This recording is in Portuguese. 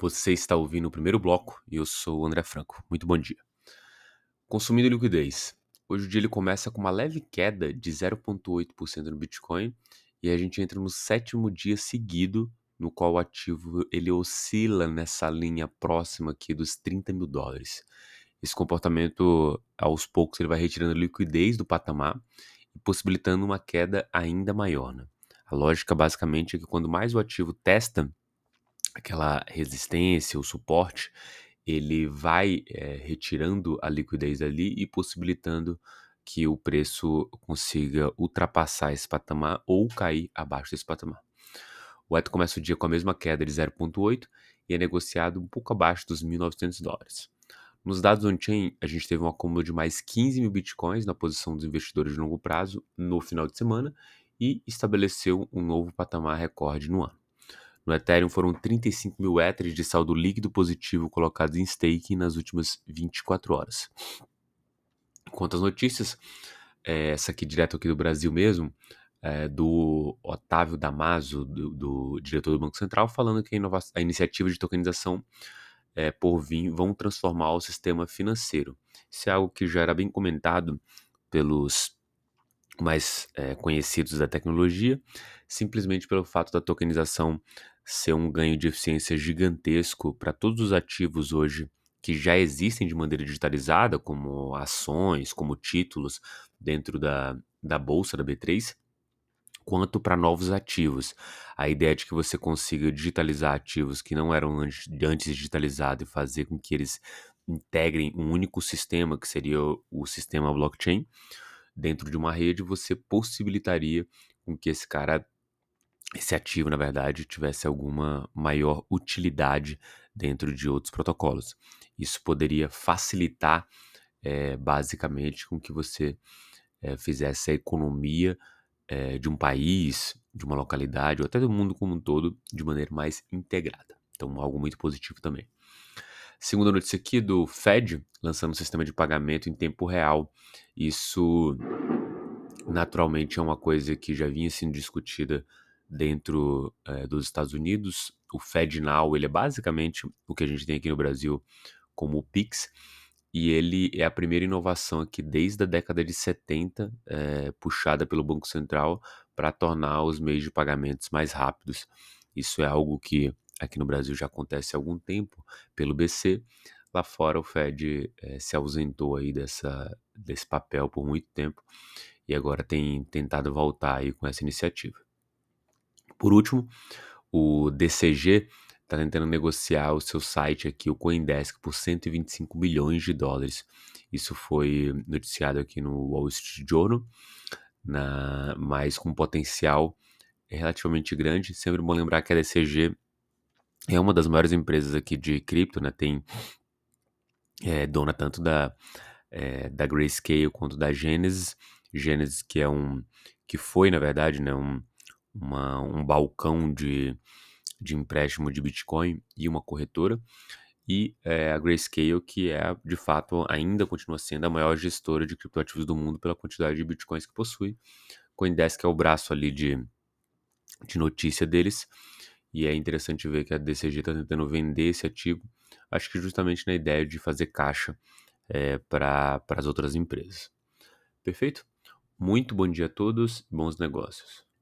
Você está ouvindo o primeiro bloco e eu sou o André Franco. Muito bom dia. Consumindo liquidez. Hoje o dia ele começa com uma leve queda de 0,8% no Bitcoin e a gente entra no sétimo dia seguido no qual o ativo ele oscila nessa linha próxima aqui dos 30 mil dólares. Esse comportamento, aos poucos, ele vai retirando liquidez do patamar e possibilitando uma queda ainda maior. Né? A lógica basicamente é que quando mais o ativo testa aquela resistência, o suporte, ele vai é, retirando a liquidez ali e possibilitando que o preço consiga ultrapassar esse patamar ou cair abaixo desse patamar. O ETH começa o dia com a mesma queda de 0,8 e é negociado um pouco abaixo dos 1.900 dólares. Nos dados on-chain, a gente teve um acúmulo de mais 15 mil bitcoins na posição dos investidores de longo prazo no final de semana e estabeleceu um novo patamar recorde no ano. No Ethereum foram 35 mil Ethers de saldo líquido positivo colocados em staking nas últimas 24 horas. Quanto às notícias, é, essa aqui direto aqui do Brasil mesmo, é, do Otávio Damaso, do, do, diretor do Banco Central, falando que a, a iniciativa de tokenização é, por vir vão transformar o sistema financeiro. Isso é algo que já era bem comentado pelos mais é, conhecidos da tecnologia, simplesmente pelo fato da tokenização ser um ganho de eficiência gigantesco para todos os ativos hoje que já existem de maneira digitalizada, como ações, como títulos dentro da, da bolsa da B3, quanto para novos ativos. A ideia de que você consiga digitalizar ativos que não eram antes, digitalizados e fazer com que eles integrem um único sistema, que seria o, o sistema blockchain, dentro de uma rede, você possibilitaria com que esse cara esse ativo, na verdade, tivesse alguma maior utilidade dentro de outros protocolos. Isso poderia facilitar, é, basicamente, com que você é, fizesse a economia é, de um país, de uma localidade, ou até do mundo como um todo, de maneira mais integrada. Então, algo muito positivo também. Segunda notícia aqui do Fed, lançando um sistema de pagamento em tempo real. Isso, naturalmente, é uma coisa que já vinha sendo discutida dentro é, dos Estados Unidos. O FedNow, ele é basicamente o que a gente tem aqui no Brasil como o Pix, e ele é a primeira inovação aqui desde a década de 70, é, eh, puxada pelo Banco Central para tornar os meios de pagamentos mais rápidos. Isso é algo que aqui no Brasil já acontece há algum tempo pelo BC. Lá fora o Fed é, se ausentou aí dessa, desse papel por muito tempo e agora tem tentado voltar aí com essa iniciativa. Por último, o DCG está tentando negociar o seu site aqui, o Coindesk, por 125 milhões de dólares. Isso foi noticiado aqui no Wall Street Journal, na, mas com potencial relativamente grande. Sempre bom lembrar que a DCG é uma das maiores empresas aqui de cripto, né? Tem é, dona tanto da, é, da Grayscale quanto da Genesis. Genesis que é um que foi na verdade, né, um, uma, um balcão de, de empréstimo de Bitcoin e uma corretora, e é, a Grayscale, que é, de fato, ainda continua sendo a maior gestora de criptoativos do mundo pela quantidade de Bitcoins que possui. Coindesk é o braço ali de, de notícia deles, e é interessante ver que a DCG está tentando vender esse ativo, acho que justamente na ideia de fazer caixa é, para as outras empresas. Perfeito? Muito bom dia a todos, bons negócios.